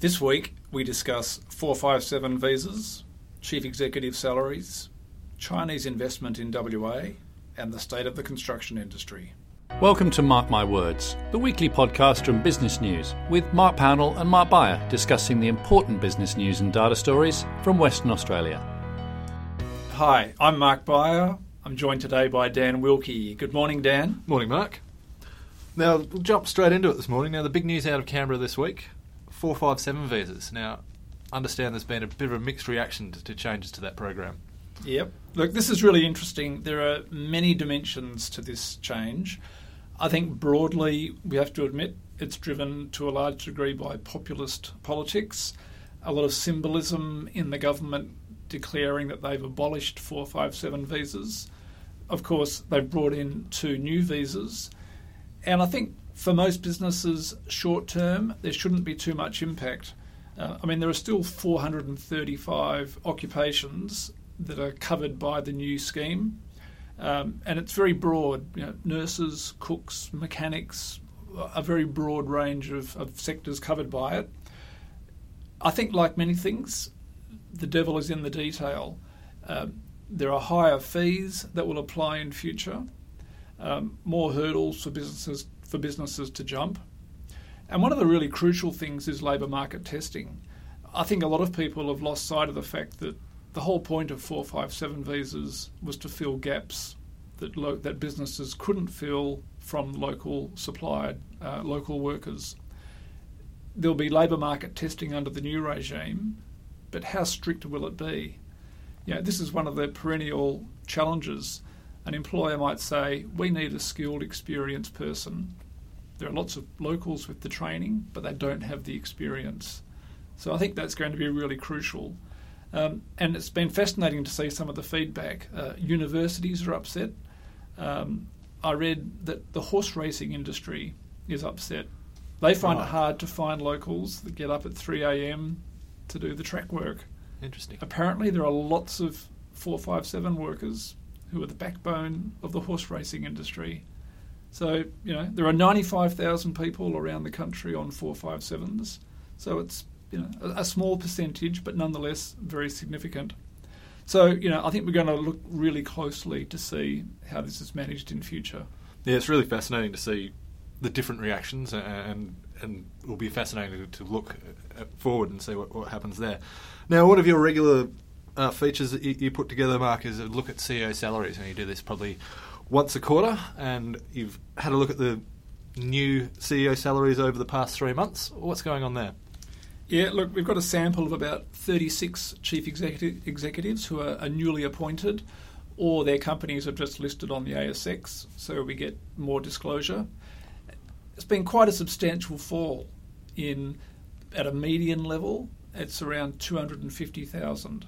This week, we discuss 457 visas, chief executive salaries, Chinese investment in WA, and the state of the construction industry. Welcome to Mark My Words, the weekly podcast from Business News, with Mark Pownall and Mark Beyer discussing the important business news and data stories from Western Australia. Hi, I'm Mark Beyer. I'm joined today by Dan Wilkie. Good morning, Dan. Morning, Mark. Now, we'll jump straight into it this morning. Now, the big news out of Canberra this week 457 visas. Now, understand there's been a bit of a mixed reaction to, to changes to that program. Yep. Look, this is really interesting. There are many dimensions to this change. I think broadly, we have to admit it's driven to a large degree by populist politics. A lot of symbolism in the government declaring that they've abolished 457 visas. Of course, they've brought in two new visas. And I think for most businesses, short term, there shouldn't be too much impact. Uh, I mean, there are still 435 occupations that are covered by the new scheme, um, and it's very broad. You know, nurses, cooks, mechanics, a very broad range of, of sectors covered by it. I think, like many things, the devil is in the detail. Um, there are higher fees that will apply in future, um, more hurdles for businesses for businesses to jump. And one of the really crucial things is labour market testing. I think a lot of people have lost sight of the fact that the whole point of 457 visas was to fill gaps that lo- that businesses couldn't fill from local supplied uh, local workers. There'll be labour market testing under the new regime, but how strict will it be? Know, this is one of the perennial challenges an employer might say, We need a skilled, experienced person. There are lots of locals with the training, but they don't have the experience. So I think that's going to be really crucial. Um, and it's been fascinating to see some of the feedback. Uh, universities are upset. Um, I read that the horse racing industry is upset. They find it hard to find locals that get up at 3 a.m. to do the track work. Interesting. Apparently, there are lots of 457 workers who are the backbone of the horse racing industry. So, you know, there are 95,000 people around the country on 457s. So it's, you know, a, a, small percentage, but nonetheless very significant. So, you know, I think we're going to look really closely to see how this is managed in future. Yeah, it's really fascinating to see the different reactions, and and it will be fascinating to look uh, forward and see what, what happens there. Now, one of your regular uh, features that you, you, put together, Mark, is a look at CEO salaries, and you do this probably once a quarter, and you've had a look at the new CEO salaries over the past three months. What's going on there? Yeah, look, we've got a sample of about 36 chief executive, executives who are, are newly appointed, or their companies are just listed on the ASX, so we get more disclosure. It's been quite a substantial fall in at a median level. It's around 250,000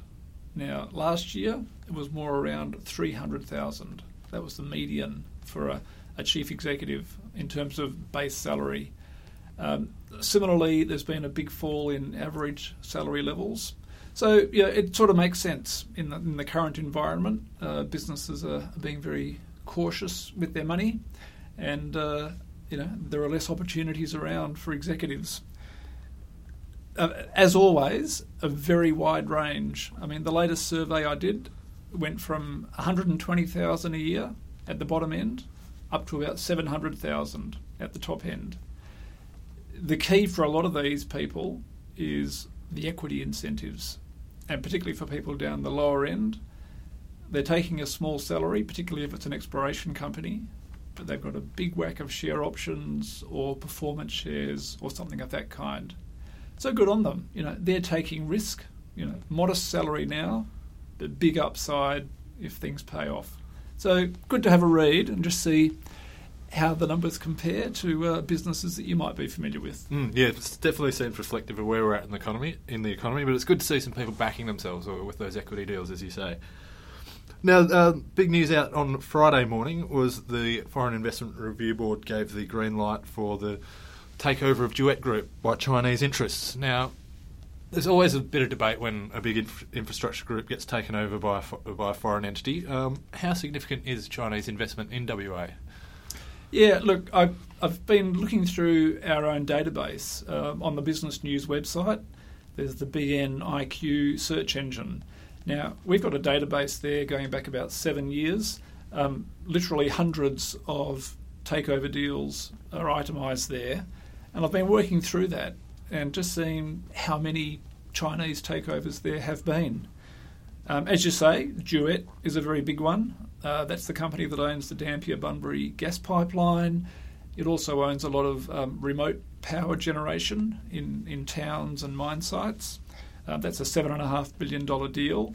now, last year it was more around 300,000. That was the median for a, a, chief executive in terms of base salary. Um, similarly, there's been a big fall in average salary levels. So, yeah, it sort of makes sense in the, in the current environment. Uh, businesses are being very cautious with their money, and uh, you know there are less opportunities around for executives uh, as always, a very wide range. I mean, the latest survey I did went from 120,000 a year at the bottom end up to about 700,000 at the top end. The key for a lot of these people is the equity incentives, and particularly for people down the lower end. They're taking a small salary, particularly if it's an exploration company, but they've got a big whack of share options or performance shares or something of that kind. So good on them. You know, they're taking risk. You know, modest salary now, but big upside if things pay off. So good to have a read and just see how the numbers compare to uh, businesses that you might be familiar with. Mm, yeah, it definitely seems reflective of where we're at in the economy. In the economy, but it's good to see some people backing themselves with those equity deals, as you say. Now, uh, big news out on Friday morning was the Foreign Investment Review Board gave the green light for the takeover of Duet Group by Chinese interests. Now, there's always a bit of debate when a big inf- infrastructure group gets taken over by a, fo- by a foreign entity. Um, how significant is Chinese investment in WA? Yeah, look, I, I've been looking through our own database um, on the Business News website. There's the BNIQ search engine. Now, we've got a database there going back about seven years. Um, literally hundreds of takeover deals are itemised there. And I've been working through that and just seeing how many Chinese takeovers there have been. Um, as you say, Duet is a very big one. Uh, that's the company that owns the Dampier Bunbury gas pipeline. It also owns a lot of um, remote power generation in, in towns and mine sites. Uh, that's a $7.5 billion deal.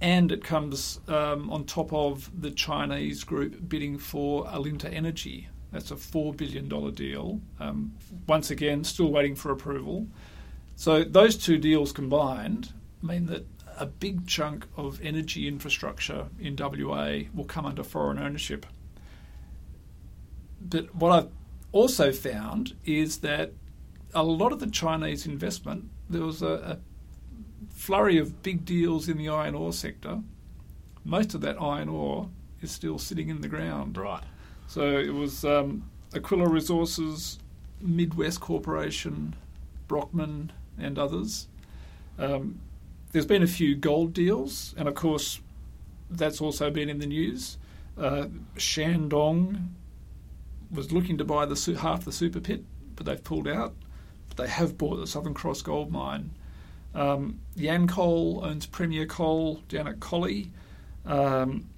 And it comes um, on top of the Chinese group bidding for Alinta Energy. That's a $4 billion deal. Um, once again, still waiting for approval. So those two deals combined mean that a big chunk of energy infrastructure in WA will come under foreign ownership. But what I've also found is that a lot of the Chinese investment, there was a, a flurry of big deals in the iron ore sector. Most of that iron ore is still sitting in the ground. Right. So it was um, Aquila Resources, Midwest Corporation, Brockman, and others. Um, there's been a few gold deals, and of course, that's also been in the news. Uh, Shandong was looking to buy the half the super pit, but they've pulled out. But they have bought the Southern Cross gold mine. Um, Yancoal owns Premier Coal down at Collie. Um,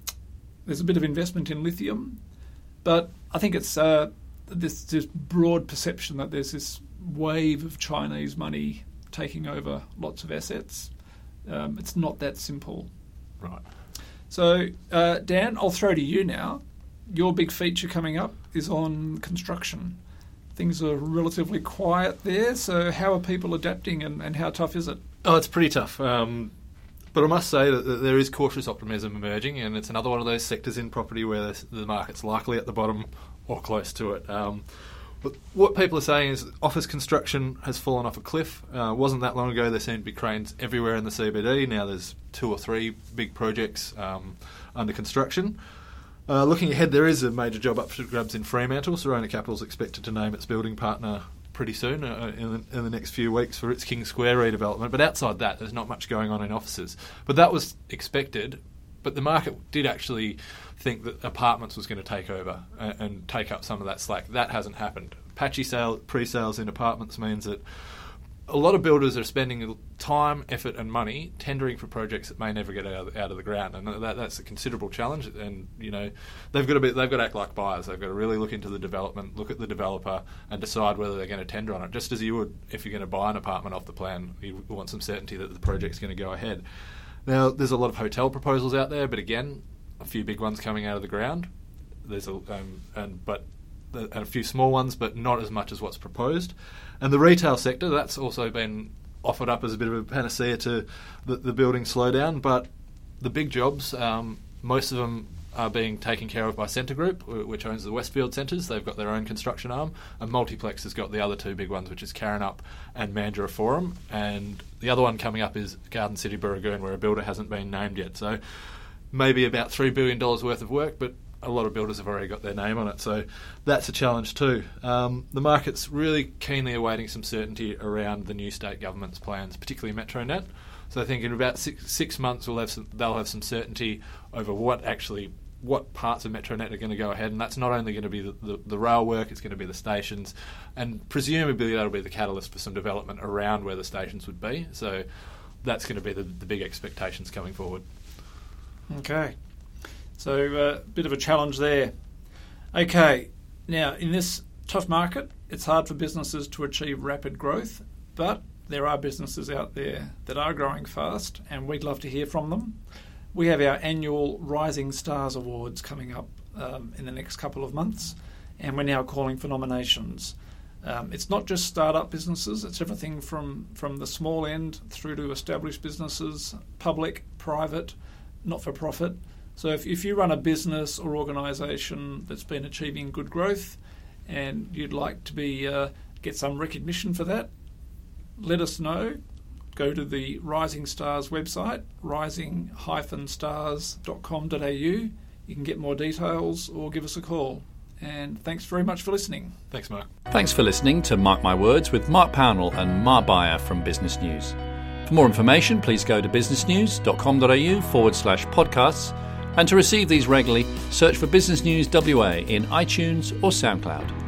there's a bit of investment in lithium, but I think it's uh, this, this broad perception that there's this wave of Chinese money taking over lots of assets. Um, it's not that simple. Right. So, uh, Dan, I'll throw to you now. Your big feature coming up is on construction. Things are relatively quiet there, so how are people adapting and, and how tough is it? Oh, it's pretty tough. Um, but I must say that, there is cautious optimism emerging, and it's another one of those sectors in property where the market's likely at the bottom or close to it. Um, but what people are saying is office construction has fallen off a cliff. Uh, wasn't that long ago there seemed to be cranes everywhere in the CBD. Now there's two or three big projects um, under construction. Uh, looking ahead, there is a major job up for grabs in Fremantle. Capital is expected to name its building partner pretty soon uh, in, the, in, the, next few weeks for its King Square redevelopment. But outside that, there's not much going on in offices. But that was expected. But the market did actually think that apartments was going to take over and, and take up some of that slack. That hasn't happened. Patchy sale, pre-sales in apartments means that a lot of builders are spending time, effort, and money tendering for projects that may never get out of, out of the ground, and that, that's a considerable challenge. And you know, they've got to be, they've got to act like buyers. They've got to really look into the development, look at the developer, and decide whether they're going to tender on it. Just as you would if you're going to buy an apartment off the plan, you want some certainty that the project's going to go ahead. Now, there's a lot of hotel proposals out there, but again, a few big ones coming out of the ground. There's a um, and but and a few small ones, but not as much as what's proposed. And the retail sector, that's also been offered up as a bit of a panacea to the, the building slowdown. But the big jobs, um, most of them are being taken care of by Scentre Group, which owns the Westfield Centres. They've got their own construction arm, and Multiplex has got the other two big ones, which is Karrinyup and Mandurah Forum. And the other one coming up is Garden City Booragoon, where a builder hasn't been named yet. So maybe about $3 billion worth of work, but a lot of builders have already got their name on it, so that's a challenge too. Um, the market's really keenly awaiting some certainty around the new state government's plans, particularly Metronet. So I think in about six, six months we'll have some, they'll have some certainty over what actually what parts of Metronet are going to go ahead, and that's not only going to be the, the, the, rail work, it's going to be the stations, and presumably that'll be the catalyst for some development around where the stations would be. So that's going to be the, the big expectations coming forward. Okay. So a uh, bit of a challenge there. Okay, now in this tough market, it's hard for businesses to achieve rapid growth, but there are businesses out there that are growing fast, and we'd love to hear from them. We have our annual Rising Stars Awards coming up um, in the next couple of months, and we're now calling for nominations. Um, it's not just startup businesses, it's everything from, from the small end through to established businesses, public, private, not for profit. So if, if you run a business or organisation that's been achieving good growth and you'd like to be uh, get some recognition for that, let us know. Go to the Rising Stars website, rising-stars.com.au. You can get more details or give us a call. And thanks very much for listening. Thanks, Mark. Thanks for listening to Mark My Words with Mark Pownall and Mark Beyer from Business News. For more information, please go to businessnews.com.au forward slash podcasts and to receive these regularly, search for Business News WA in iTunes or SoundCloud.